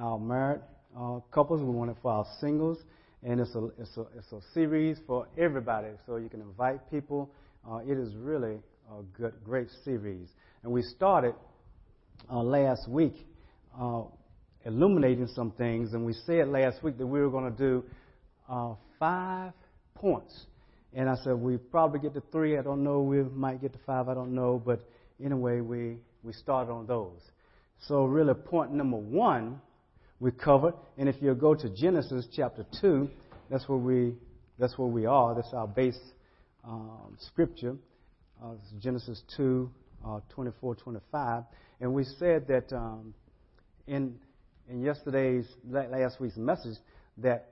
our married uh, couples. We want it for our singles, and it's a it's a it's a series for everybody. So you can invite people. Uh, it is really a good, great series. And we started uh, last week uh, illuminating some things, and we said last week that we were going to do uh, five points. And I said we probably get to three. I don't know. We might get to five. I don't know. But anyway, we we started on those. So really, point number one we covered. And if you go to Genesis chapter two, that's where we that's where we are. That's our base um, scripture. Uh, Genesis 2, uh, 24, 25. And we said that um, in in yesterday's last week's message that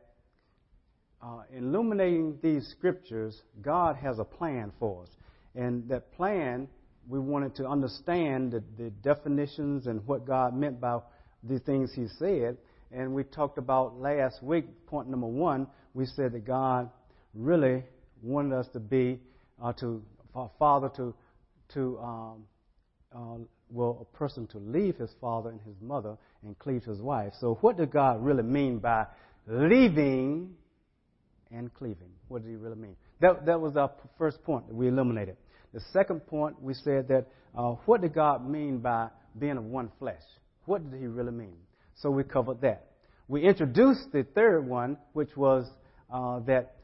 uh, illuminating these scriptures, God has a plan for us, and that plan we wanted to understand the, the definitions and what God meant by the things He said. And we talked about last week, point number one, we said that God really wanted us to be, uh, to, for father to, to, um, uh, well, a person to leave his father and his mother and cleave to his wife. So, what did God really mean by leaving and cleaving? What did he really mean? That, that was our first point that we eliminated. The second point, we said that uh, what did God mean by being of one flesh? What did he really mean? So we covered that. We introduced the third one, which was uh, that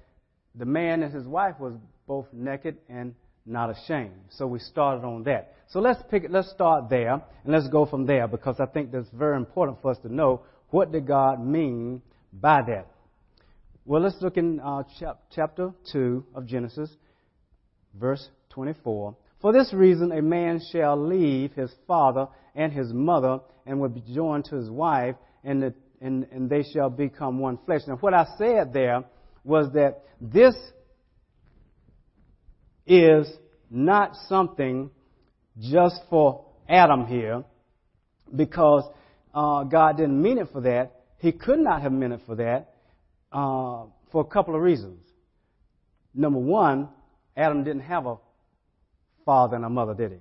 the man and his wife was both naked and not ashamed. So we started on that. So let's pick let's start there and let's go from there because I think that's very important for us to know what did God mean by that. Well, let's look in uh, chap- chapter 2 of Genesis, verse 24. For this reason, a man shall leave his father and his mother and will be joined to his wife, and, the, and, and they shall become one flesh. Now, what I said there was that this is not something just for Adam here, because uh, God didn't mean it for that. He could not have meant it for that uh, for a couple of reasons. Number one, Adam didn't have a father and a mother, did he?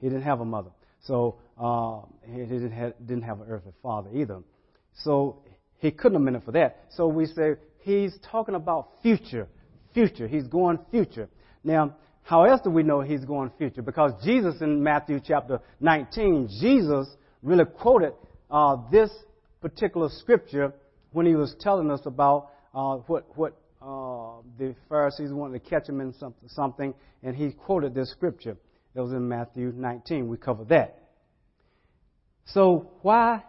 He didn't have a mother. So uh, he didn't have, didn't have an earthly father either. So he couldn't have meant it for that. So we say he's talking about future. Future. He's going future. Now, how else do we know he's going future? Because Jesus in Matthew chapter 19, Jesus really quoted uh, this particular scripture when he was telling us about uh, what, what uh, the Pharisees wanted to catch him in something, and he quoted this scripture It was in Matthew 19. We covered that. So why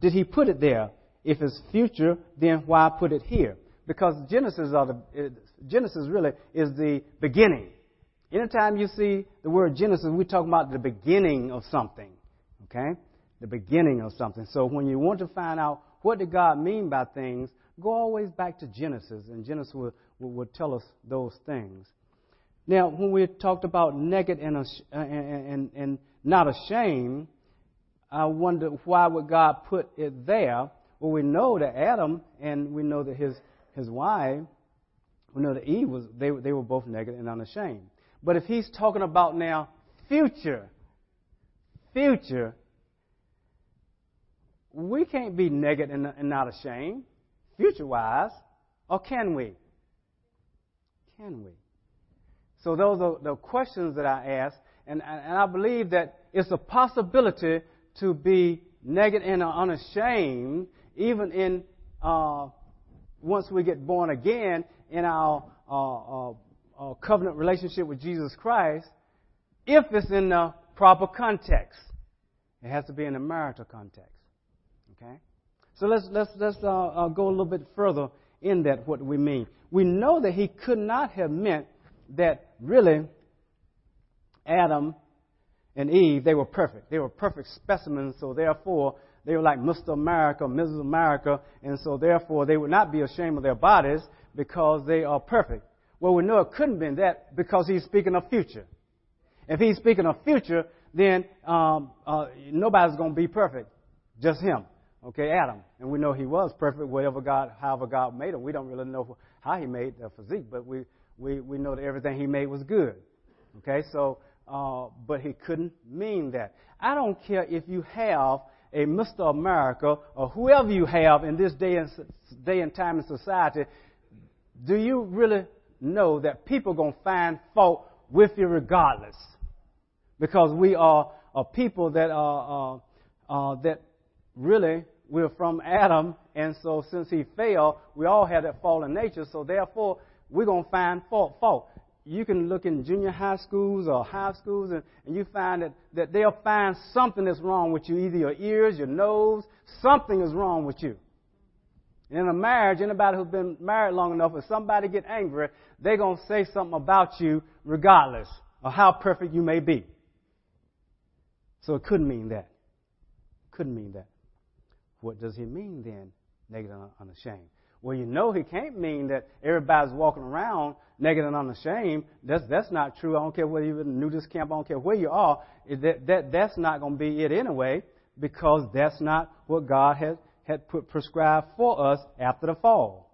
did he put it there? If it's future, then why put it here? Because Genesis, the, Genesis really is the beginning. Anytime you see the word Genesis, we're talking about the beginning of something. Okay? The beginning of something. So when you want to find out what did God mean by things, go always back to Genesis, and Genesis will, will, will tell us those things. Now, when we talked about naked and, and, and, and not ashamed, I wonder why would God put it there? Well, we know that Adam and we know that his, his wife, we know that Eve was, they, they were both naked and unashamed. But if he's talking about now future, future, we can't be naked and, and not ashamed, future wise, or can we? Can we? So those are the questions that I ask, and, and I believe that it's a possibility to be naked and unashamed, even in uh, once we get born again in our uh, uh, uh, covenant relationship with Jesus Christ, if it's in the proper context. It has to be in a marital context. Okay? So let's, let's, let's uh, uh, go a little bit further in that, what we mean. We know that he could not have meant that really Adam and Eve, they were perfect. They were perfect specimens, so therefore they were like Mr. America, Mrs. America, and so therefore they would not be ashamed of their bodies because they are perfect. Well, we know it couldn't have been that because he's speaking of future. If he's speaking of future, then um, uh, nobody's going to be perfect, just him. Okay, Adam, and we know he was perfect, whatever God, however God made him. We don't really know how he made the physique, but we we we know that everything he made was good. Okay, so uh, but he couldn't mean that. I don't care if you have a Mr. America or whoever you have in this day and, day and time in society, do you really know that people are going to find fault with you regardless? Because we are a people that are, uh, uh, that really we're from Adam, and so since he fell, we all have that fallen nature, so therefore we're going to find fault. fault you can look in junior high schools or high schools and, and you find that, that they'll find something that's wrong with you, either your ears, your nose, something is wrong with you. In a marriage, anybody who's been married long enough, if somebody get angry, they're going to say something about you regardless of how perfect you may be. So it couldn't mean that. Couldn't mean that. What does he mean then, naked and unashamed? Well, you know he can't mean that everybody's walking around naked and unashamed. That's that's not true. I don't care whether you're in nudist camp. I don't care where you are. That that that's not going to be it anyway, because that's not what God had had put prescribed for us after the fall.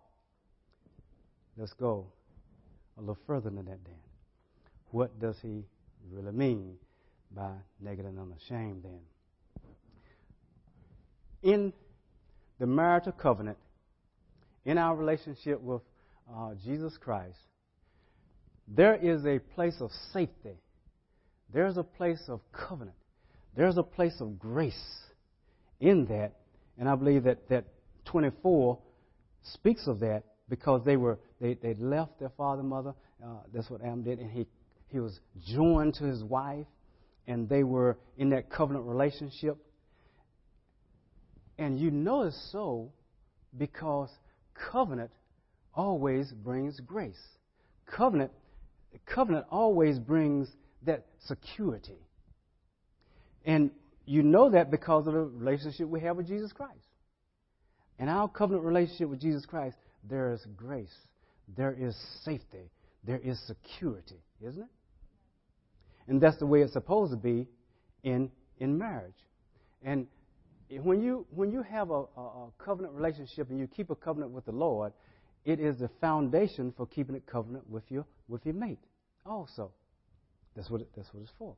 Let's go a little further than that. Then, what does he really mean by naked and unashamed? Then, in the marital covenant in our relationship with uh, Jesus Christ, there is a place of safety. There's a place of covenant. There's a place of grace in that. And I believe that, that 24 speaks of that because they were they, they left their father and mother. Uh, that's what Adam did, and he he was joined to his wife, and they were in that covenant relationship. And you know it's so because covenant always brings grace. Covenant, covenant always brings that security. And you know that because of the relationship we have with Jesus Christ. In our covenant relationship with Jesus Christ, there is grace, there is safety, there is security, isn't it? And that's the way it's supposed to be in, in marriage. And when you when you have a, a, covenant relationship and you keep a covenant with the Lord, it is the foundation for keeping a covenant with your with your mate. Also, that's what it, that's what it's for.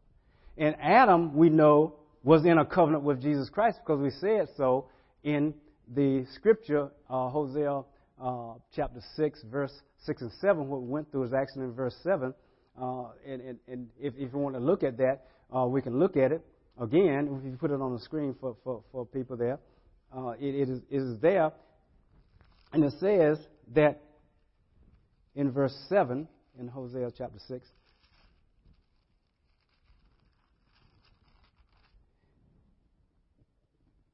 And Adam, we know, was in a covenant with Jesus Christ because we said so in the scripture, uh, Hosea uh, chapter six, verse six and seven. What we went through is actually in verse seven. Uh, and, and, and if, if you want to look at that, uh, we can look at it again, if you put it on the screen for, for, for people there, uh, it, it, is, it is there. And it says that in verse 7 in Hosea chapter 6,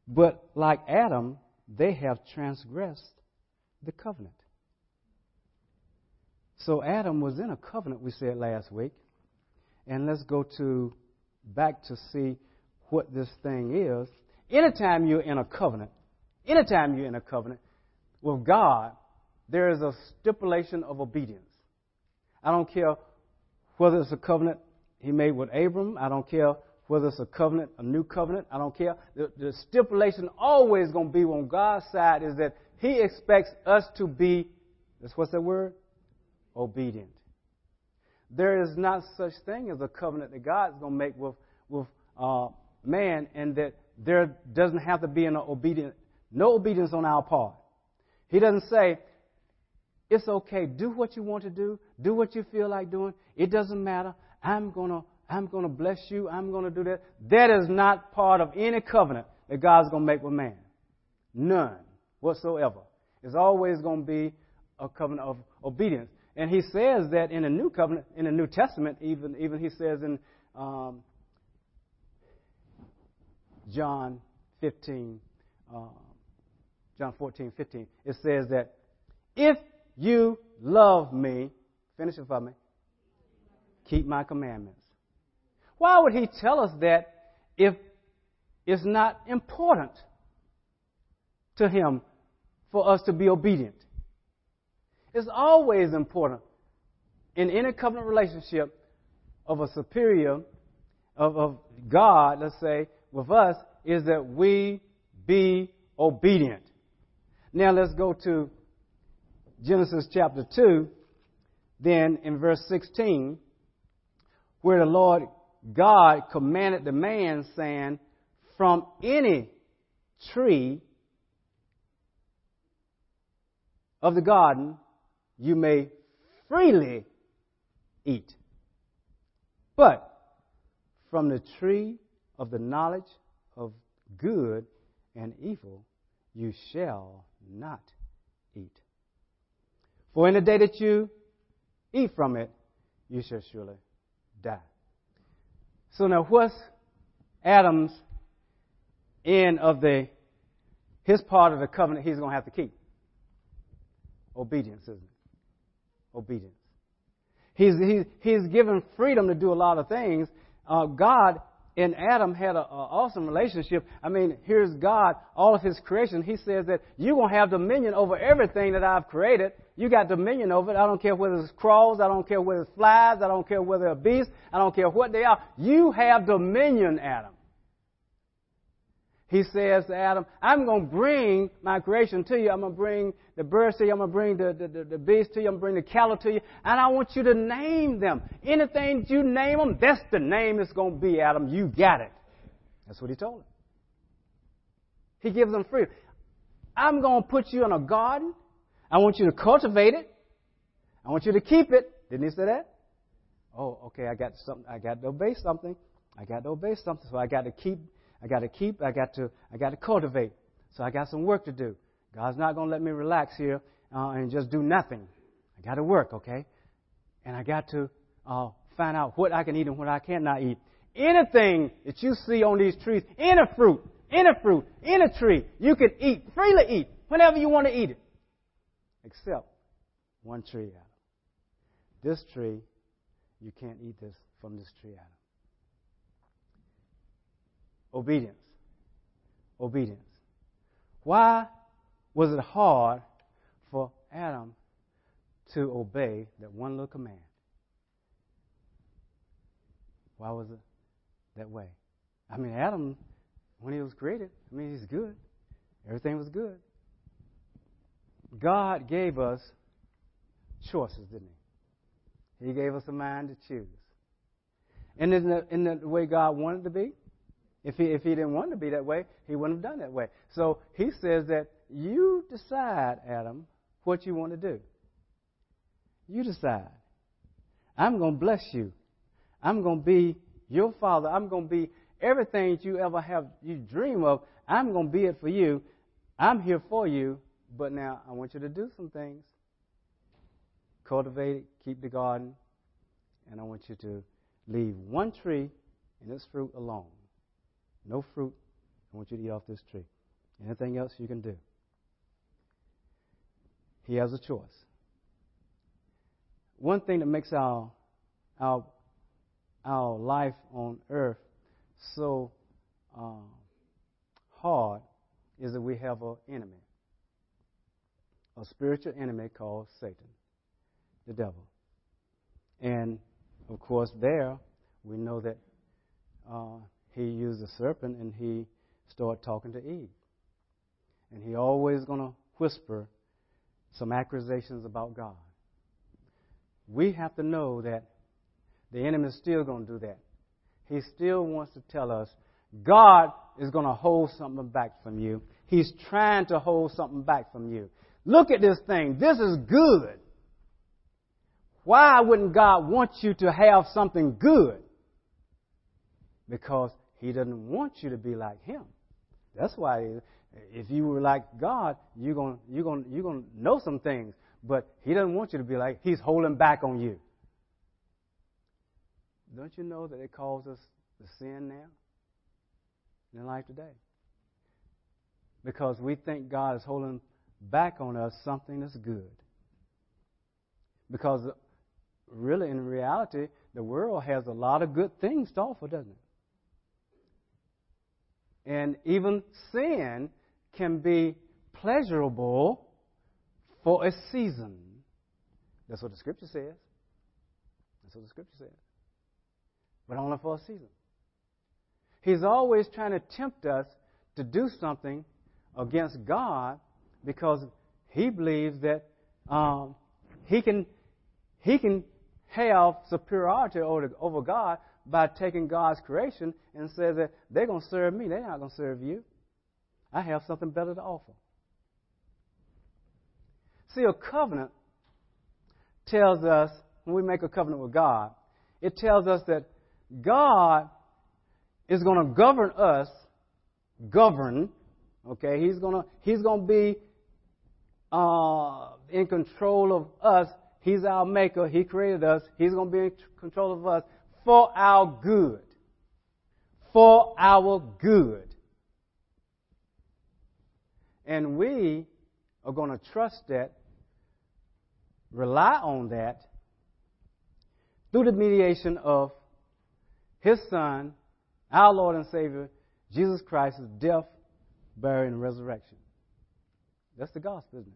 But like Adam, they have transgressed the covenant. So Adam was in a covenant, we said last week. And let's go to back to see what this thing is. Anytime you're in a covenant, anytime you're in a covenant with God, there is a stipulation of obedience. I don't care whether it's a covenant he made with Abram. I don't care whether it's a covenant, a new covenant. I don't care. The, the stipulation always going to be on God's side is that He expects us to be, that's what's that word? Obedient. There is not such thing as a covenant that God's going to make with, with uh, man, and that there doesn't have to be an obedient, no obedience on our part. He doesn't say, it's okay, do what you want to do, do what you feel like doing. It doesn't matter. I'm gonna, I'm gonna bless you. I'm gonna do that. That is not part of any covenant that God's gonna make with man. None whatsoever. It's always gonna be a covenant of obedience. And he says that in the new covenant, in the New Testament, even even he says in um, John 15, uh, John 14, 15, it says that if you love me, finish it for me, keep my commandments. Why would he tell us that if it's not important to him for us to be obedient? It's always important in any covenant relationship of a superior, of, of God, let's say, with us is that we be obedient. Now let's go to Genesis chapter 2, then in verse 16, where the Lord God commanded the man, saying, From any tree of the garden you may freely eat. But from the tree of the knowledge of good and evil you shall not eat. For in the day that you eat from it, you shall surely die. So now what's Adam's end of the his part of the covenant he's going to have to keep? Obedience, isn't it? Obedience. He's, he's, he's given freedom to do a lot of things. Uh, God and Adam had an awesome relationship. I mean, here's God, all of His creation. He says that you're going to have dominion over everything that I've created. You got dominion over it. I don't care whether it's crawls. I don't care whether it's flies. I don't care whether they're beasts. I don't care what they are. You have dominion, Adam. He says to Adam, I'm going to bring my creation to you. I'm going to bring the birds to you. I'm going to bring the, the, the, the beasts to you. I'm going to bring the cattle to you. And I want you to name them. Anything you name them, that's the name it's going to be, Adam. You got it. That's what he told him. He gives them freedom. I'm going to put you in a garden. I want you to cultivate it. I want you to keep it. Didn't he say that? Oh, okay. I got something. I got to obey something. I got to obey something. So I got to keep I got to keep, I got to, I got to cultivate. So I got some work to do. God's not going to let me relax here uh, and just do nothing. I got to work, okay? And I got to uh, find out what I can eat and what I cannot eat. Anything that you see on these trees, any fruit, any fruit, any tree, you can eat, freely eat, whenever you want to eat it. Except one tree, Adam. This tree, you can't eat this from this tree, Adam. Obedience. Obedience. Why was it hard for Adam to obey that one little command? Why was it that way? I mean, Adam, when he was created, I mean, he's good. Everything was good. God gave us choices, didn't he? He gave us a mind to choose. And in the, in the way God wanted to be, if he, if he didn't want to be that way, he wouldn't have done that way. So he says that you decide, Adam, what you want to do. You decide. I'm going to bless you. I'm going to be your father. I'm going to be everything you ever have, you dream of. I'm going to be it for you. I'm here for you. But now I want you to do some things. Cultivate it, keep the garden, and I want you to leave one tree and its fruit alone. No fruit. I want you to eat off this tree. Anything else you can do. He has a choice. One thing that makes our our our life on earth so uh, hard is that we have an enemy, a spiritual enemy called Satan, the devil. And of course, there we know that uh, he used a serpent and he started talking to Eve. And he always going to whisper some accusations about God. We have to know that the enemy is still going to do that. He still wants to tell us God is going to hold something back from you. He's trying to hold something back from you. Look at this thing. This is good. Why wouldn't God want you to have something good? Because he doesn't want you to be like him. That's why if you were like God, you're going you're going you're going to know some things, but he doesn't want you to be like he's holding back on you. Don't you know that it causes the sin now in life today? Because we think God is holding back on us something that's good. Because really, in reality, the world has a lot of good things to offer, doesn't it? And even sin can be pleasurable for a season. That's what the scripture says. That's what the scripture says. But only for a season. He's always trying to tempt us to do something against God because he believes that um, he can he can have superiority over, over God by taking God's creation and says that they're going to serve me. They're not going to serve you. I have something better to offer. See, a covenant tells us, when we make a covenant with God, it tells us that God is going to govern us, govern, okay? He's going to, he's going to be uh, in control of us. He's our maker. He created us. He's going to be in control of us for our good. For our good. And we are going to trust that, rely on that, through the mediation of His Son, our Lord and Savior, Jesus Christ's death, burial, and resurrection. That's the gospel, isn't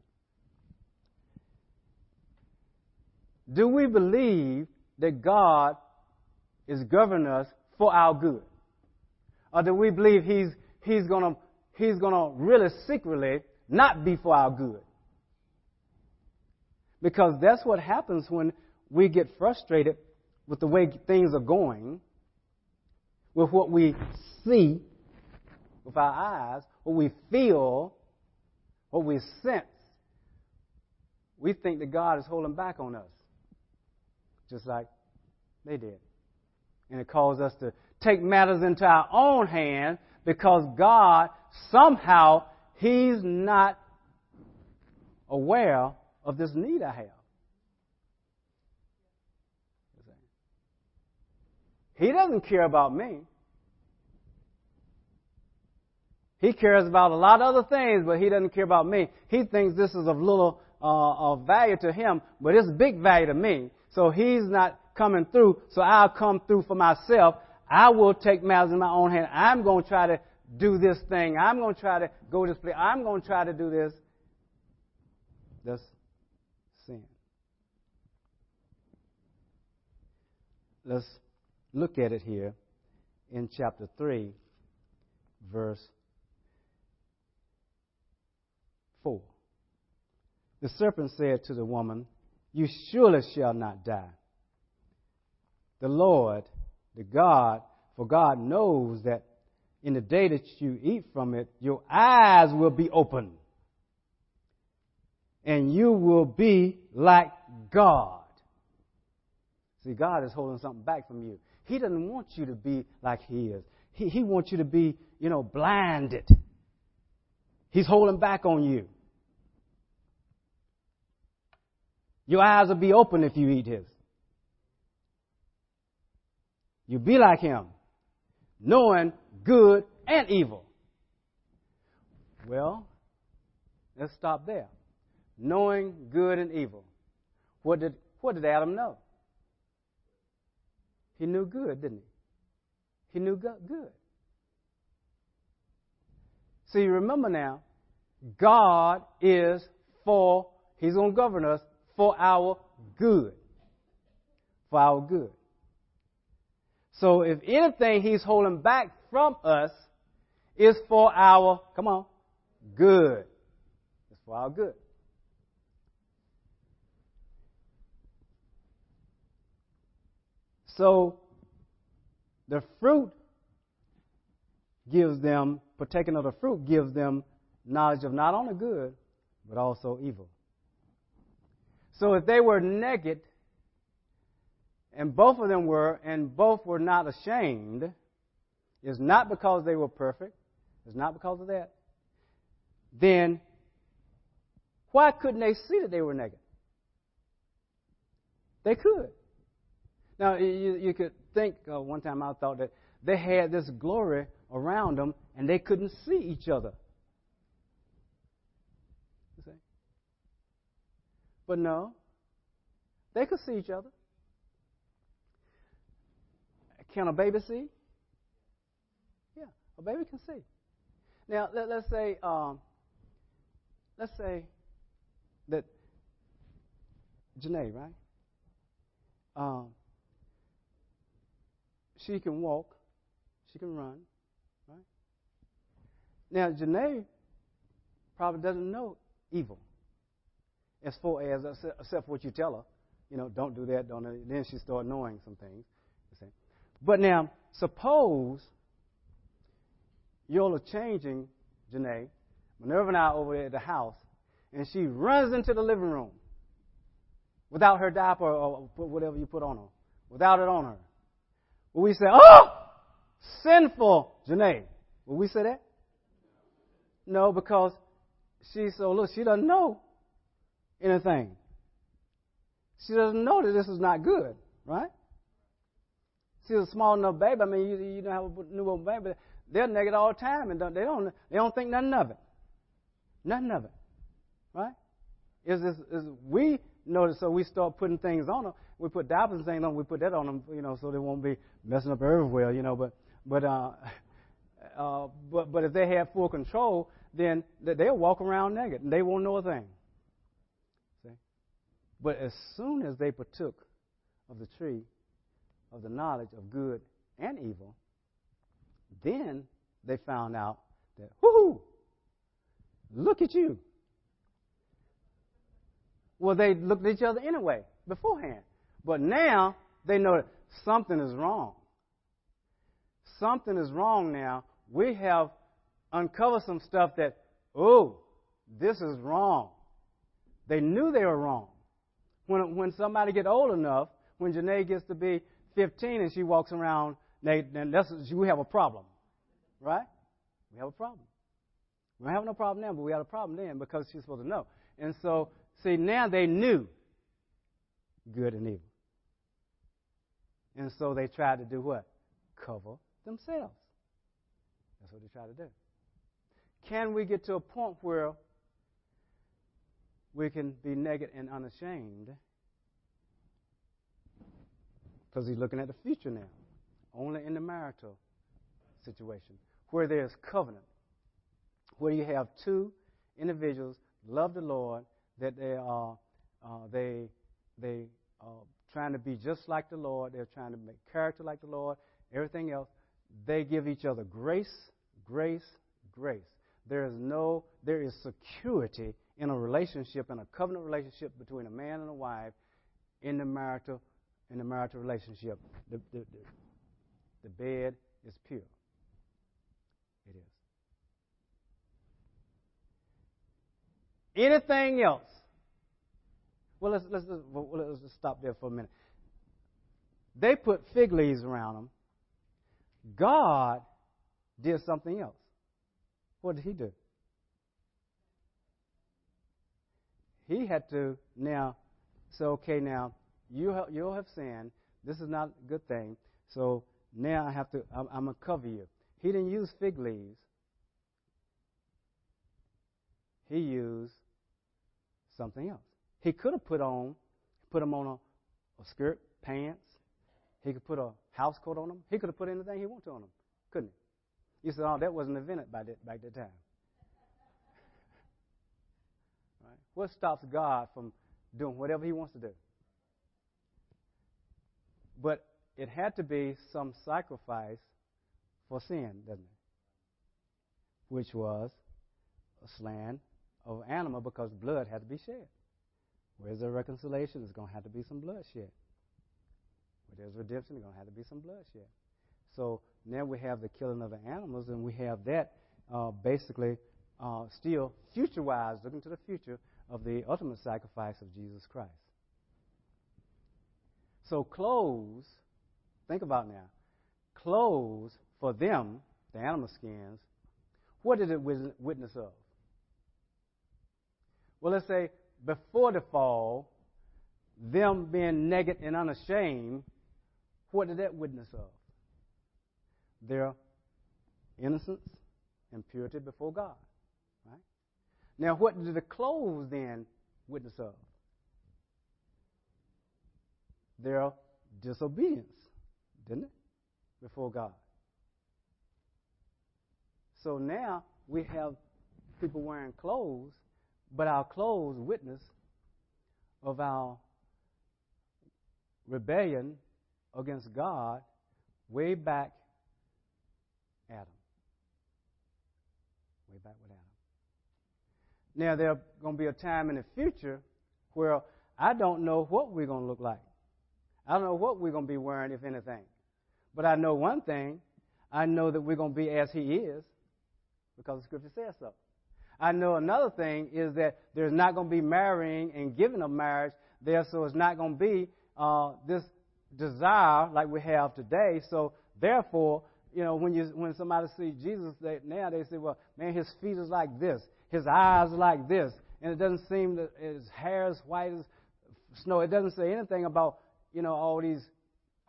it? Do we believe that God is governing us for our good? Or do we believe He's, he's going he's gonna really secretly not be for our good? Because that's what happens when we get frustrated with the way things are going, with what we see with our eyes, what we feel, what we sense. We think that God is holding back on us just like they did. And it calls us to take matters into our own hands because God somehow He's not aware of this need I have. He doesn't care about me. He cares about a lot of other things, but he doesn't care about me. He thinks this is of little uh, of value to him, but it's big value to me. So he's not coming through, so I'll come through for myself. I will take matters in my own hand. I'm going to try to do this thing. I'm going to try to go this place. I'm going to try to do this. That's sin. Let's look at it here in chapter 3, verse 4. The serpent said to the woman, you surely shall not die. The Lord, the God, for God knows that in the day that you eat from it, your eyes will be open. And you will be like God. See, God is holding something back from you. He doesn't want you to be like He is. He, he wants you to be, you know, blinded. He's holding back on you. Your eyes will be open if you eat his. You'll be like him, knowing good and evil. Well, let's stop there. Knowing good and evil. What did, what did Adam know? He knew good, didn't he? He knew good. See, remember now, God is for, He's going to govern us for our good. For our good. So if anything he's holding back from us is for our, come on, good. It's for our good. So the fruit gives them, partaking of the fruit gives them knowledge of not only good, but also evil. So if they were naked, and both of them were, and both were not ashamed, it's not because they were perfect, it's not because of that, then why couldn't they see that they were naked? They could. Now, you, you could think, uh, one time I thought that they had this glory around them and they couldn't see each other. But no, they could see each other. Can a baby see? Yeah, a baby can see. Now let, us say, um, let's say that Janae, right? Um, she can walk, she can run, right? Now Janae probably doesn't know evil as far as except for what you tell her. You know, don't do that, don't. Then she start knowing some things. But now, suppose are changing Janae, Minerva and I over at the house, and she runs into the living room without her diaper or whatever you put on her, without it on her. Will we say, oh, sinful Janae? Will we say that? No, because she's so look, she doesn't know anything. She doesn't know that this is not good, right? A small enough baby. I mean, you, you don't have a newborn baby. They're naked all the time, and they don't they don't think nothing of it. Nothing of it, right? Is this is we notice so we start putting things on them. We put diapers and things on. We put that on them, you know, so they won't be messing up everywhere, you know. But but uh, uh, but but if they have full control, then they'll walk around naked and they won't know a thing. See? But as soon as they partook of the tree of the knowledge of good and evil, then they found out that, whoo, look at you. Well, they looked at each other anyway, beforehand. But now they know that something is wrong. Something is wrong now. We have uncovered some stuff that, oh, this is wrong. They knew they were wrong. When, when somebody get old enough, when Janae gets to be 15 and she walks around, then that's, we have a problem. Right? We have a problem. We don't have no problem now, but we had a problem then because she's supposed to know. And so, see, now they knew good and evil. And so they tried to do what? Cover themselves. That's what they tried to do. Can we get to a point where we can be naked and unashamed? Because he's looking at the future now, only in the marital situation, where there's covenant, where you have two individuals love the Lord, that they are uh, they they are trying to be just like the Lord, they're trying to make character like the Lord, everything else. They give each other grace, grace, grace. There is no there is security in a relationship, in a covenant relationship between a man and a wife in the marital in the marital relationship. The, the, the, the bed is pure. It is. Anything else? Well, let's, let's, let's, let's stop there for a minute. They put fig leaves around them. God did something else. What did he do? He had to now say, okay, now you have, you have sinned. This is not a good thing. So now I have to, I'm, I'm to cover you. He didn't use fig leaves. He used something else. He could have put on, put them on a, a skirt, pants. He could put a house coat on them. He could have put anything he wanted on them, couldn't he? You said, oh, that wasn't invented by that, back that time. right? What stops God from doing whatever he wants to do? But it had to be some sacrifice for sin, doesn't it? Which was a slaying of an animal because blood had to be shed. Where's the reconciliation? There's going to have to be some blood shed. Where there's redemption, there's going to have to be some bloodshed. So now we have the killing of the animals, and we have that uh, basically uh, still future wise, looking to the future of the ultimate sacrifice of Jesus Christ. So clothes, think about now, clothes for them, the animal skins, what did it witness of? Well, let's say before the fall, them being naked and unashamed, what did that witness of? Their innocence and purity before God. Right? Now, what did the clothes then witness of? Their disobedience, didn't it? Before God. So now we have people wearing clothes, but our clothes witness of our rebellion against God way back Adam. Way back with Adam. Now, there's going to be a time in the future where I don't know what we're going to look like. I don't know what we're going to be wearing, if anything. But I know one thing. I know that we're going to be as He is because the scripture says so. I know another thing is that there's not going to be marrying and giving of marriage there, so it's not going to be uh, this desire like we have today. So therefore, you know, when you when somebody sees Jesus, they, now they say, well, man, his feet is like this, his eyes are like this, and it doesn't seem that his hair is white as snow. It doesn't say anything about you know all these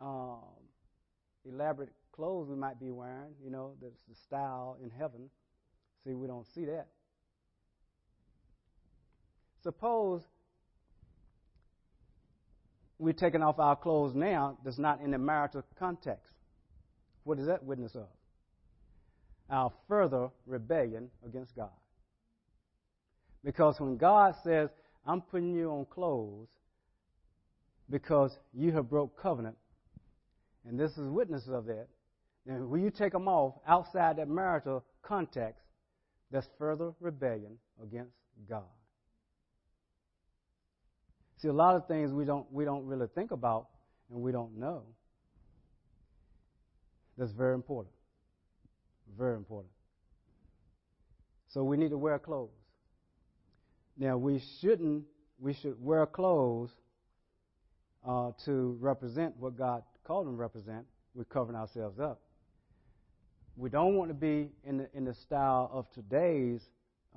um, elaborate clothes we might be wearing. You know, that's the style in heaven. See, we don't see that. Suppose we're taking off our clothes now that's not in the marital context. What is that witness of? Our further rebellion against God. Because when God says, I'm putting you on clothes because you have broke covenant, and this is witness of that, then when you take them off outside that marital context, that's further rebellion against God. See, a lot of things we don't we don't really think about and we don't know. That's very important. Very important. So we need to wear clothes. Now we shouldn't. We should wear clothes uh, to represent what God called them to represent. We're covering ourselves up. We don't want to be in the in the style of today's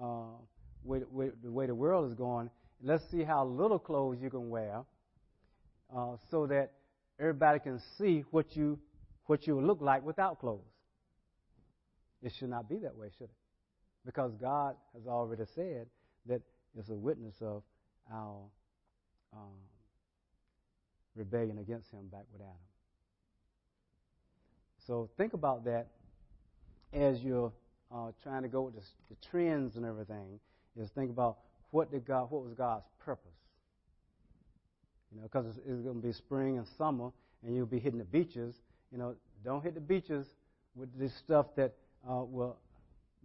uh, way, way, the way the world is going Let's see how little clothes you can wear uh, so that everybody can see what you what you look like without clothes. It should not be that way, should it? Because God has already said that it's a witness of our um, rebellion against Him back with Adam. So think about that as you're uh, trying to go with the, the trends and everything. Is think about what did God, what was God's purpose? You know, because it's, it's going to be spring and summer, and you'll be hitting the beaches. You know, don't hit the beaches with this stuff that uh, will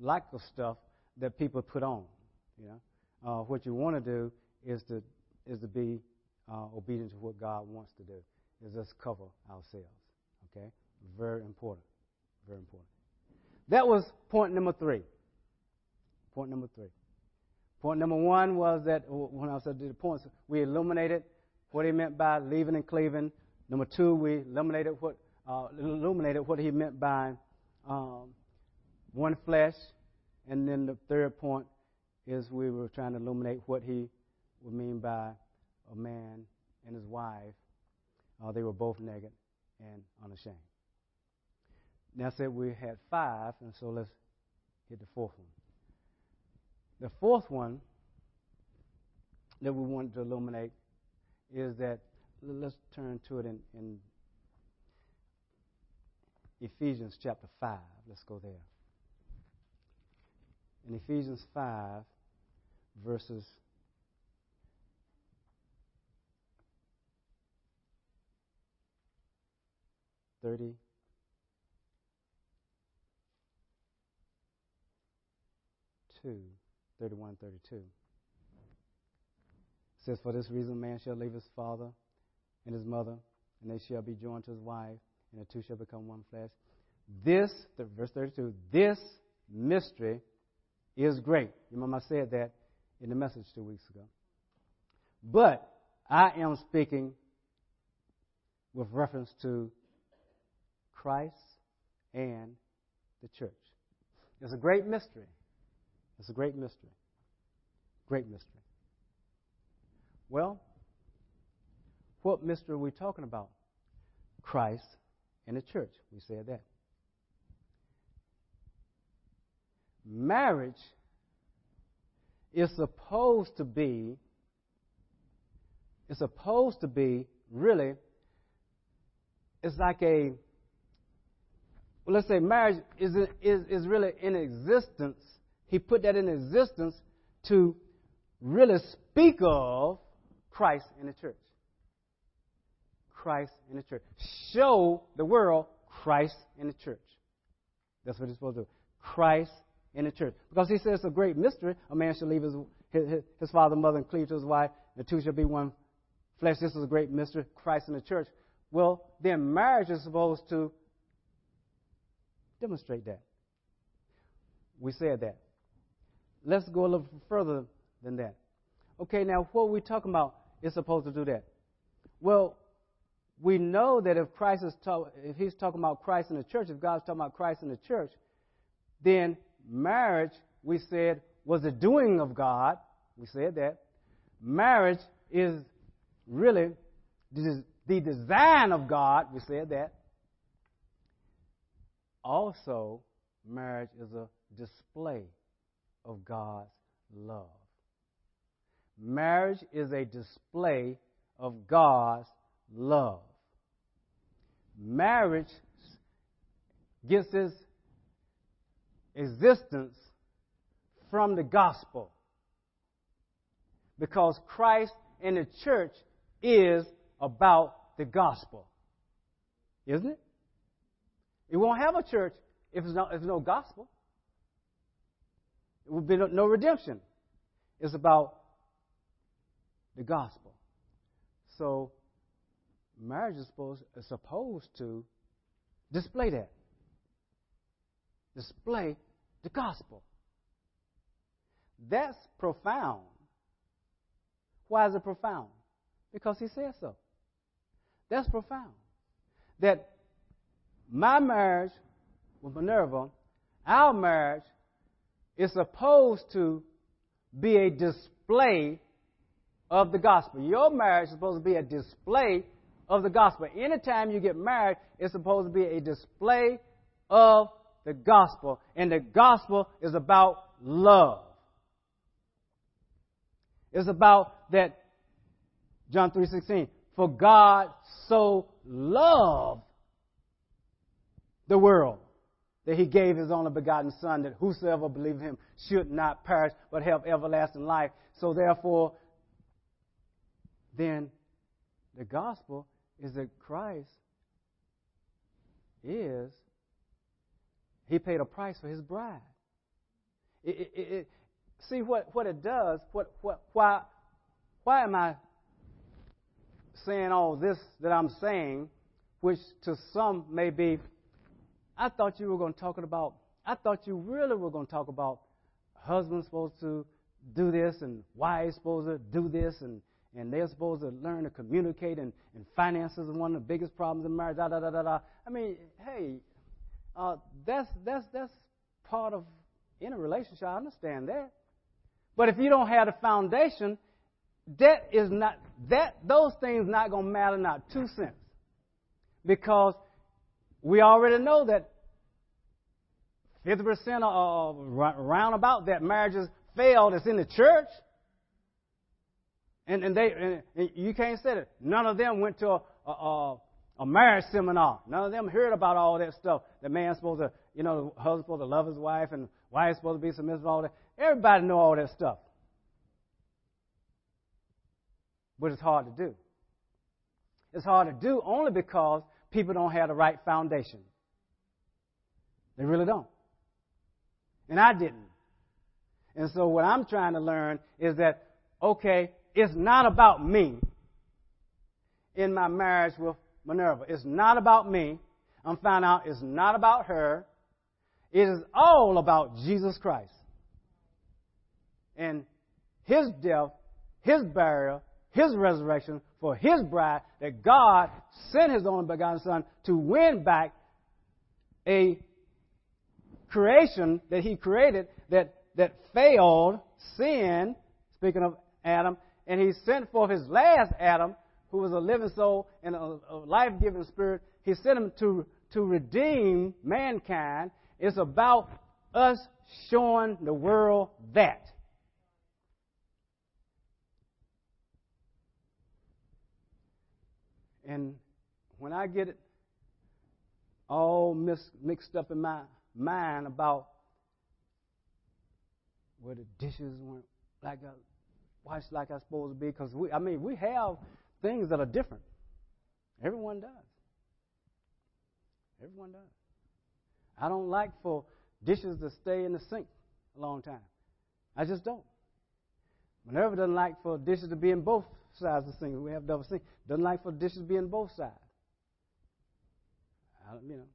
like the stuff that people put on. You know, uh, what you want to do is to is to be uh, to what God wants to do. Is us cover ourselves. Okay, very important. Very important. That was point number three. Point number three. Point number one was that when I said the points, we illuminated what he meant by leaving and cleaving. Number two, we illuminated what uh, illuminated what he meant by um, one flesh, and then the third point is we were trying to illuminate what he would mean by a man and his wife. Uh, they were both naked and unashamed. Now, said we had five, and so let's hit the fourth one. The fourth one that we wanted to illuminate is that let's turn to it in, in Ephesians chapter 5. Let's go there. In Ephesians 5, verses thirty. Two. 31 32. It says, For this reason, man shall leave his father and his mother, and they shall be joined to his wife, and the two shall become one flesh. This, verse 32, this mystery is great. Remember, I said that in the message two weeks ago. But I am speaking with reference to Christ and the church. It's a great mystery. It's a great mystery. Great mystery. Well, what mystery are we talking about? Christ and the church. We said that. Marriage is supposed to be it's supposed to be really it's like a well, let's say marriage is, is, is really in existence he put that in existence to really speak of Christ in the church. Christ in the church. Show the world Christ in the church. That's what he's supposed to do. Christ in the church. Because he says it's a great mystery. A man shall leave his, his, his father mother and cleave to his wife, the two shall be one flesh. This is a great mystery. Christ in the church. Well, then marriage is supposed to demonstrate that. We said that. Let's go a little further than that. Okay, now what we're talking about is supposed to do that? Well, we know that if Christ is talk, if he's talking about Christ in the church, if God's talking about Christ in the church, then marriage, we said, was the doing of God. We said that. Marriage is really the design of God. We said that. Also, marriage is a display of God's love. Marriage is a display of God's love. Marriage gets its existence from the gospel because Christ and the church is about the gospel. Isn't it? It won't have a church if there's no, if there's no gospel. It will be no, no redemption. It's about the gospel. So, marriage is supposed, is supposed to display that. Display the gospel. That's profound. Why is it profound? Because he says so. That's profound. That my marriage with Minerva, our marriage, is supposed to be a display of the gospel. Your marriage is supposed to be a display of the gospel. Anytime you get married, it's supposed to be a display of the gospel. And the gospel is about love. It's about that John 3:16. For God so loved the world that he gave his only begotten son that whosoever believe him should not perish but have everlasting life. So therefore then the gospel is that Christ is he paid a price for his bride. It, it, it, see what, what it does, what, what, why, why am I saying all this that I'm saying, which to some may be, I thought you were going to talk about, I thought you really were going to talk about husband's supposed to do this and wives supposed to do this and, and they're supposed to learn to communicate and, and finances is one of the biggest problems in marriage, da da da da da. I mean, hey, uh, that's that's that's part of in a relationship. I understand that. But if you don't have the foundation, that is not that those things not going to matter not two cents. Because we already know that 50% of round about that marriages failed is in the church. And, and they and, and you can't say that. None of them went to a, a, a marriage seminar. None of them heard about all that stuff. The man's supposed to, you know, the husband's supposed to love his wife and wife's supposed to be submissive, all that. Everybody know all that stuff. But it's hard to do. It's hard to do only because people don't have the right foundation. They really don't. And I didn't. And so what I'm trying to learn is that, okay, it's not about me in my marriage with Minerva. It's not about me. I'm finding out it's not about her. It is all about Jesus Christ. And his death, his burial, his resurrection for his bride, that God sent his only begotten Son to win back a creation that he created that, that failed, sin, speaking of Adam, and he sent forth his last Adam, who was a living soul and a, a life giving spirit. He sent him to, to redeem mankind. It's about us showing the world that. And when I get it all mixed up in my mind about where the dishes weren't like uh, I, washed like I supposed to be, because we, I mean, we have things that are different. Everyone does. Everyone does. I don't like for dishes to stay in the sink a long time. I just don't. Minerva doesn't like for dishes to be in both sides of the sink. We have double sink. Doesn't like for dishes to be in both sides. I, you know,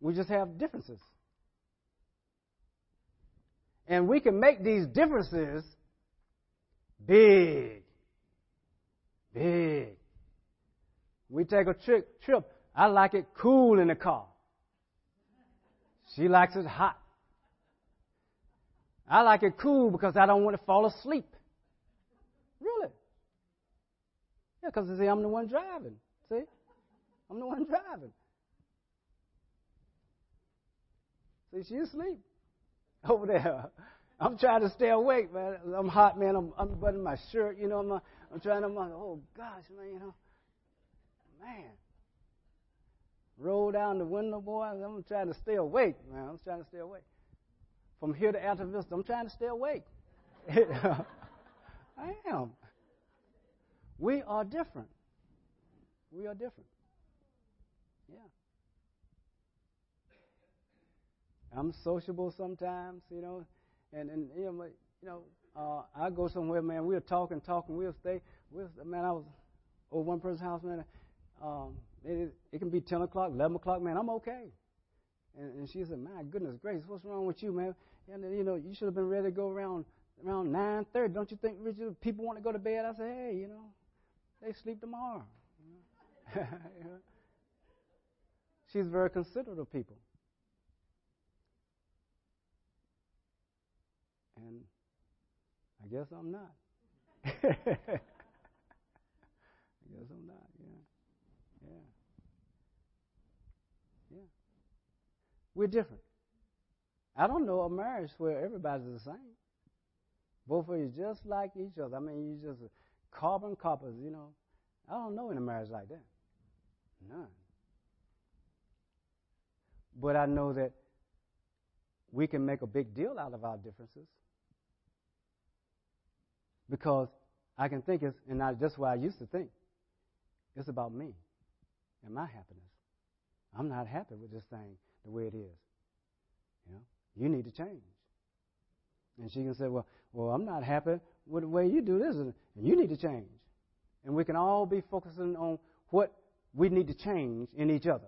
we just have differences. And we can make these differences big. Big. We take a trip, trip. I like it cool in the car. She likes it hot. I like it cool because I don't want to fall asleep. Really? Yeah, because see, I'm the one driving. See? I'm the one driving. See, she's asleep over there. I'm trying to stay awake, man. I'm hot, man. I'm unbuttoning my shirt, you know. I'm, uh, I'm trying to, I'm like, oh gosh, man, you know. Man. Roll down the window, boy. I'm trying to stay awake, man. I'm trying to stay awake. From here to Alta Vista, I'm trying to stay awake. I am. We are different. We are different. Yeah. I'm sociable sometimes, you know, and and you know, you know, uh, I go somewhere, man. We'll talk and talk, and we'll stay. We'll, man, I was over one person's house, man. Um, it, it can be 10 o'clock, 11 o'clock, man. I'm okay. And, and she said, "My goodness gracious, what's wrong with you, man? And you know, you should have been ready to go around around 9:30. Don't you think, Richard? People want to go to bed." I said, "Hey, you know, they sleep tomorrow." She's very considerate of people. And I guess I'm not. I guess I'm not, yeah. Yeah. Yeah. We're different. I don't know a marriage where everybody's the same. Both of you just like each other. I mean, you just carbon copies, you know. I don't know any marriage like that. None. But I know that we can make a big deal out of our differences because I can think it's, and I, just what I used to think, it's about me and my happiness. I'm not happy with this thing the way it is. You know, you need to change. And she can say, well, well, I'm not happy with the way you do this, and you need to change. And we can all be focusing on what we need to change in each other.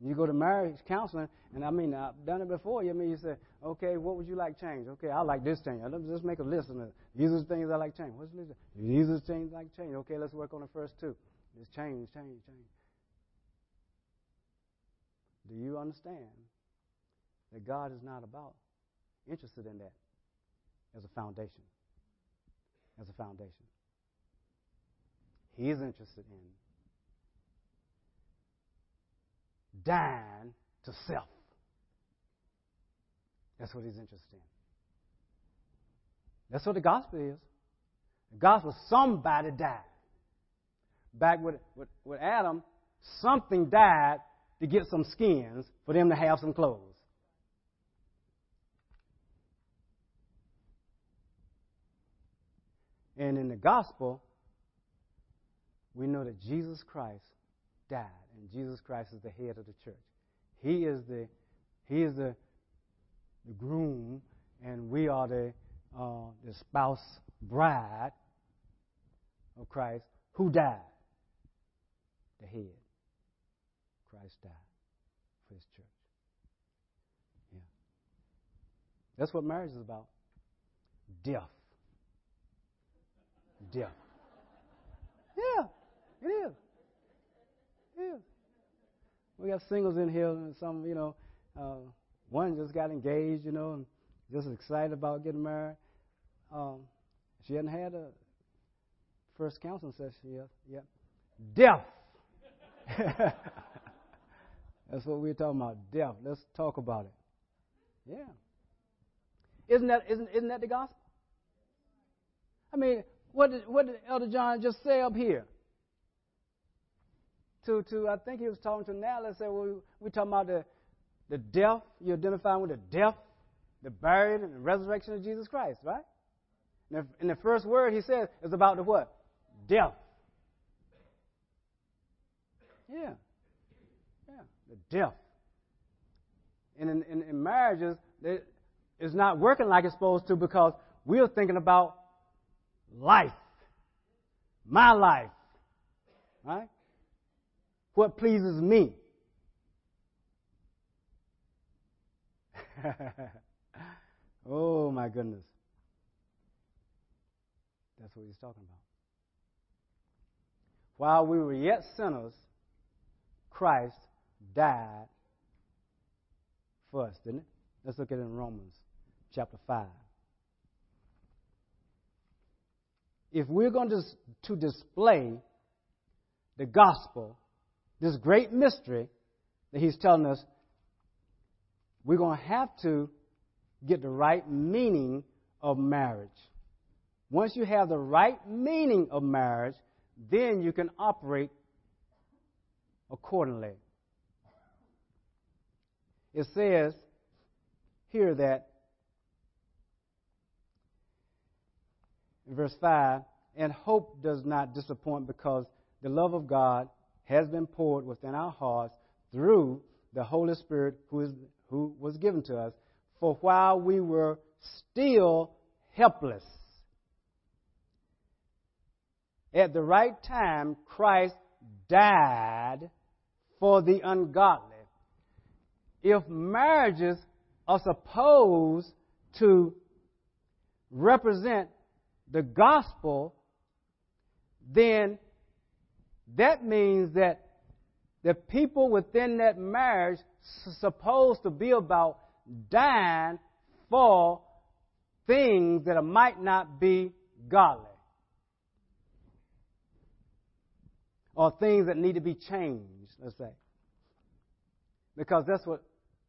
You go to marriage counseling, and I mean, I've done it before. You mean you say, okay, what would you like change? Okay, I like this change. Let's just make a list of these are the things I like change. What's the list? These are the things I like change. Okay, let's work on the first two. Just change, change, change. Do you understand that God is not about interested in that as a foundation? As a foundation. He is interested in dying to self. That's what he's interested in. That's what the gospel is. The gospel, somebody died. Back with, with, with Adam, something died to get some skins for them to have some clothes. And in the gospel, we know that Jesus Christ died, and Jesus Christ is the head of the church. He is the He is the, the groom, and we are the uh, the spouse bride of Christ who died. The head. Christ died for His church. Yeah. That's what marriage is about. Death. Death. Yeah, it is. Yeah. We got singles in here, and some, you know, uh, one just got engaged, you know, and just excited about getting married. Um, she hadn't had a first counseling session yet. yet. Death. That's what we're talking about. Death. Let's talk about it. Yeah. Isn't that isn't isn't that the gospel? I mean, what did, what did Elder John just say up here? To, to I think he was talking to and said, well, we're talking about the, the death, you're identifying with the death, the buried, and the resurrection of Jesus Christ, right? And the, and the first word he says is about the what? Death. Yeah. Yeah, the death. And in, in, in marriages, it's not working like it's supposed to because we're thinking about life. My life. Right? What pleases me. oh, my goodness. That's what he's talking about. While we were yet sinners, Christ died for us, didn't it? Let's look at it in Romans chapter 5. If we're going to, to display the gospel, this great mystery that he's telling us, we're going to have to get the right meaning of marriage. Once you have the right meaning of marriage, then you can operate accordingly. It says here that in verse 5 and hope does not disappoint because the love of God has been poured within our hearts through the Holy Spirit who, is, who was given to us. For while we were still helpless, at the right time, Christ died for the ungodly. If marriages are supposed to represent the gospel, then that means that the people within that marriage supposed to be about dying for things that might not be godly. Or things that need to be changed, let's say. Because that's what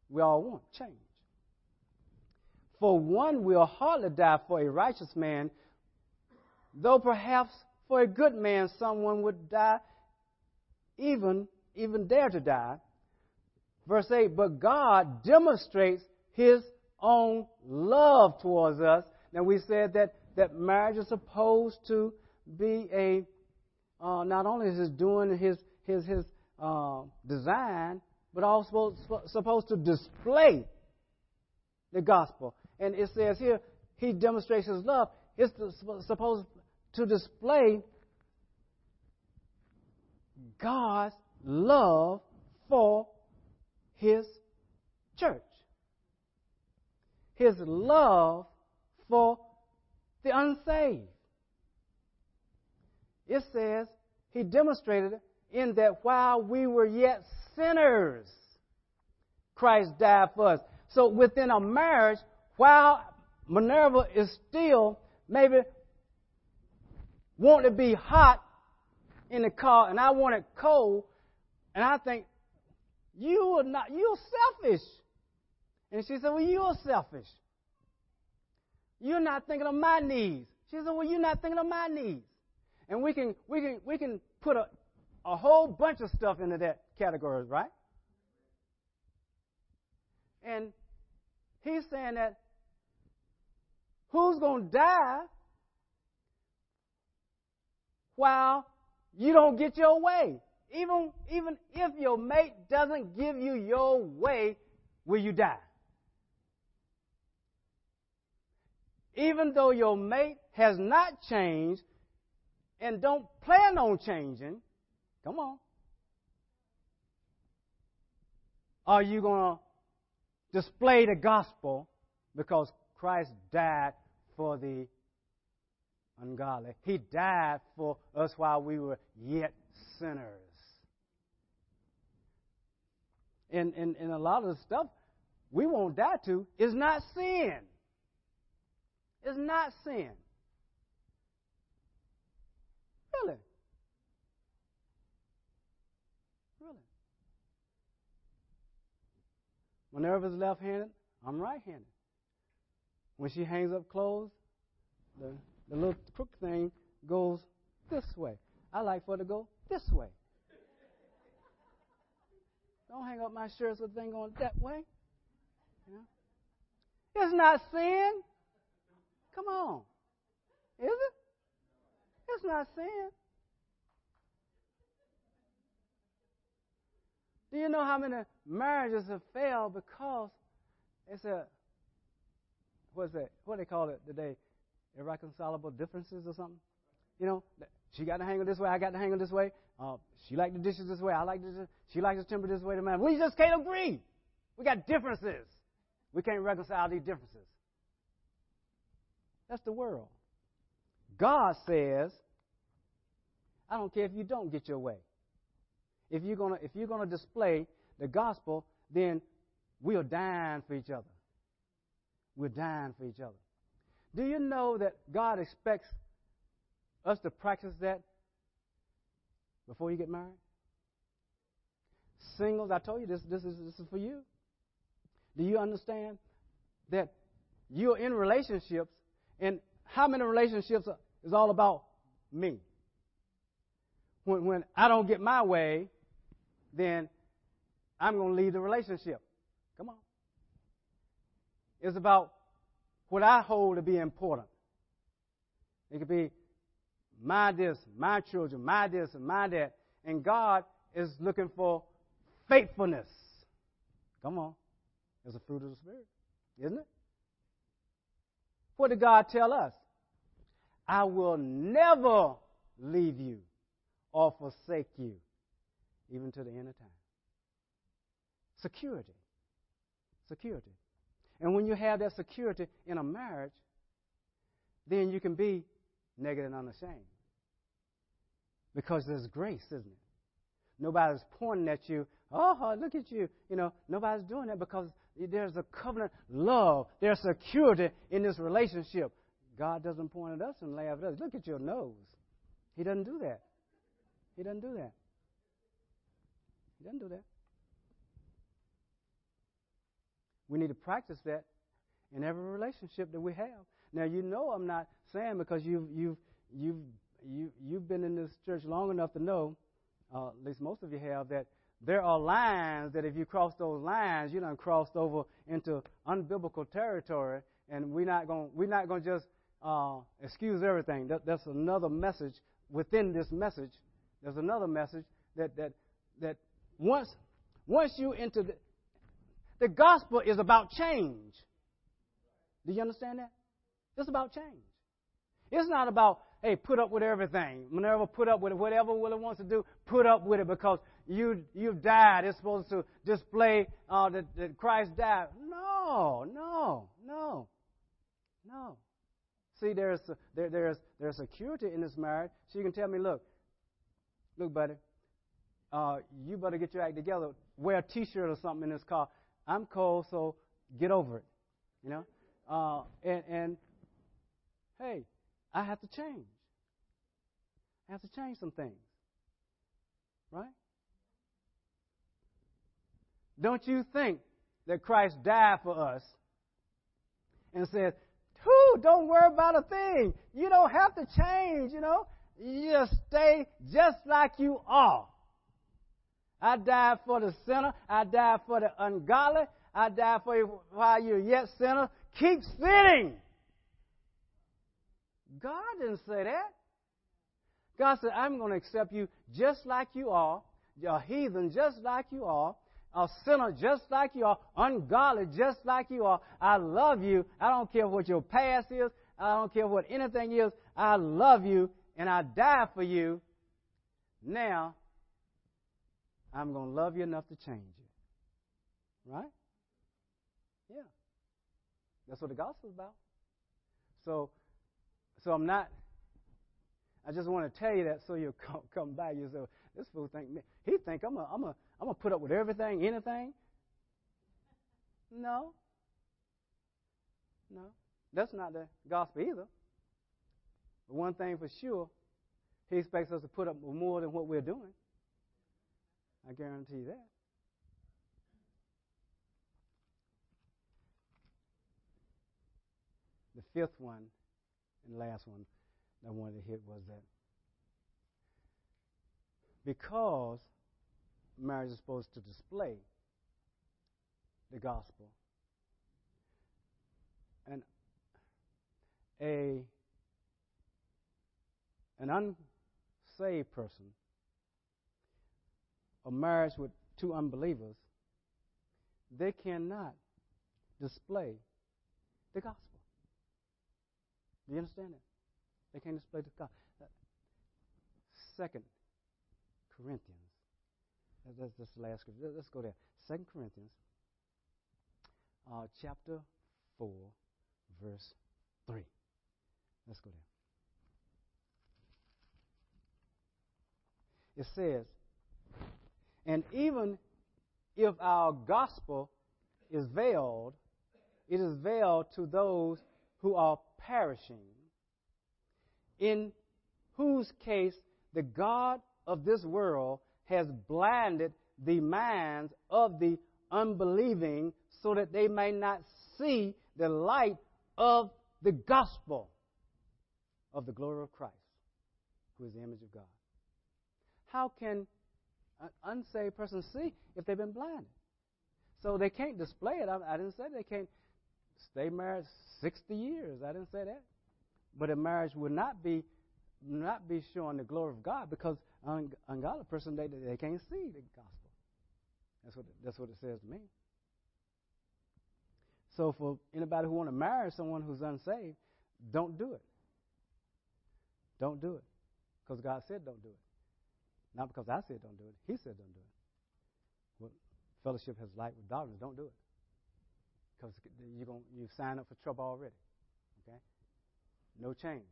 we all want change. For one will hardly die for a righteous man, though perhaps for a good man someone would die, even, even dare to die. Verse 8, but God demonstrates his own love towards us. Now we said that, that marriage is supposed to be a, uh, not only is it doing his, his, his uh, design, but also supposed to display the gospel. And it says here, he demonstrates his love. It's supposed to display God's love for his church. His love for the unsaved. It says he demonstrated in that while we were yet sinners, Christ died for us. So within a marriage, while Minerva is still maybe want to be hot in the car and I want it cold, and I think, you are not, you're selfish. And she said, well, you're selfish. You're not thinking of my needs. She said, well, you're not thinking of my needs. And we can, we can, we can put a, a whole bunch of stuff into that category, right? And he's saying that who's going to die while you don't get your way? Even, even if your mate doesn't give you your way, will you die? Even though your mate has not changed and don't plan on changing, come on. Are you going to display the gospel because Christ died for the ungodly. He died for us while we were yet sinners. And, and, and a lot of the stuff we won't die to is not sin. It's not sin. Really. Really? Minerva's left handed, I'm right handed. When she hangs up clothes, the, the little crook thing goes this way. I like for it to go this way. Don't hang up my shirts with the thing going that way. Yeah. It's not sin. Come on. Is it? It's not sin. Do you know how many marriages have failed because it's a what's that? What do they call it today? Irreconcilable differences or something? You know, she got to hang of this way, I got to hang of this way. Uh, she liked the dishes this way, I like the. She likes the temper this way. The man, we just can't agree. We got differences. We can't reconcile these differences. That's the world. God says, I don't care if you don't get your way. If you're gonna if you're gonna display the gospel, then we're dying for each other. We're dying for each other. Do you know that God expects us to practice that before you get married? Singles, I told you this, this, is, this is for you. Do you understand that you're in relationships, and how many relationships is all about me? When, when I don't get my way, then I'm going to leave the relationship. Come on. It's about what I hold to be important. It could be my this, my children, my this, and my that. And God is looking for faithfulness. Come on. It's a fruit of the Spirit, isn't it? What did God tell us? I will never leave you or forsake you, even to the end of time. Security. Security. And when you have that security in a marriage, then you can be naked and unashamed. Because there's grace, isn't it? Nobody's pointing at you, oh, look at you. You know, nobody's doing that because there's a covenant love. There's security in this relationship. God doesn't point at us and laugh at us. Look at your nose. He doesn't do that. He doesn't do that. He doesn't do that. We need to practice that in every relationship that we have. Now you know I'm not saying because you've you've you've you, you've been in this church long enough to know, uh, at least most of you have, that there are lines that if you cross those lines, you done crossed over into unbiblical territory, and we're not going we're not going to just uh, excuse everything. That, that's another message within this message. There's another message that that that once once you enter the, the gospel is about change. Do you understand that? It's about change. It's not about hey, put up with everything. Minerva, put up with it. Whatever Willie wants to do, put up with it because you you've died. It's supposed to display uh, that, that Christ died. No, no, no, no. See, there's there, there's there's security in this marriage. So you can tell me, look, look, buddy, uh, you better get your act together. Wear a T-shirt or something in this car. I'm cold, so get over it. You know, uh, and and hey, I have to change. I have to change some things. Right? Don't you think that Christ died for us and said, Whew, don't worry about a thing. You don't have to change, you know. You just stay just like you are. I died for the sinner. I died for the ungodly. I died for you while you're yet sinner. Keep sinning. God didn't say that. God said, I'm going to accept you just like you are, a heathen just like you are, a sinner just like you are, ungodly just like you are. I love you. I don't care what your past is. I don't care what anything is. I love you and I die for you. Now, I'm going to love you enough to change you. Right? Yeah. That's what the gospel is about. So, so I'm not. I just want to tell you that so you'll come, come back. You say, "This fool think me. He think I'm a, I'm a, I'm gonna put up with everything, anything." No. No, that's not the gospel either. But one thing for sure, he expects us to put up with more than what we're doing. I guarantee that. The fifth one and last one that I wanted to hit was that because marriage is supposed to display the gospel, and a an unsaved person a marriage with two unbelievers, they cannot display the gospel. Do you understand that? They can't display the gospel. Second Corinthians. That's, the last scripture. Let's go there. Second Corinthians. uh, chapter 4, verse 3. Let's go there. It says, And even if our gospel is veiled, it is veiled to those who are perishing, in whose case the God of this world has blinded the minds of the unbelieving so that they may not see the light of the gospel of the glory of Christ, who is the image of God. How can an unsaved person see if they've been blinded? So they can't display it. I, I didn't say they can't stay married 60 years. I didn't say that. But a marriage would not be not be showing the glory of God because an ungodly person they they can't see the gospel. That's what that's what it says to me. So for anybody who want to marry someone who's unsaved, don't do it. Don't do it because God said don't do it. Not because I said don't do it. He said don't do it. Well, fellowship has light with darkness. Don't do it because you're going you sign up for trouble already. Okay? No change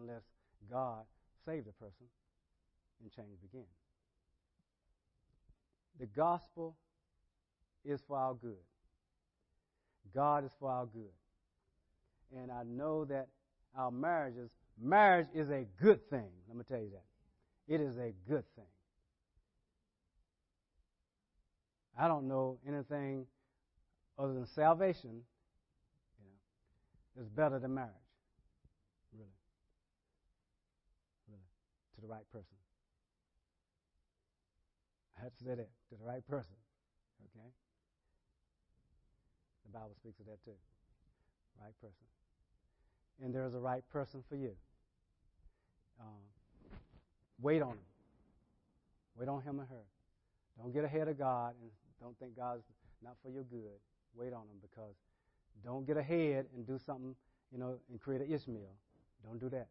unless God saved the person and change begins. The gospel is for our good. God is for our good. And I know that our marriages, marriage is a good thing. Let me tell you that. It is a good thing. I don't know anything other than salvation, you know, is better than marriage. Really. Really. To the right person. I have to say that. To the right person. Okay? The Bible speaks of that too. Right person. And there's a right person for you. Um, wait on hmm. him. Wait on him or her. Don't get ahead of God and don't think God's not for your good wait on Him because don't get ahead and do something, you know, and create an Ishmael. Don't do that.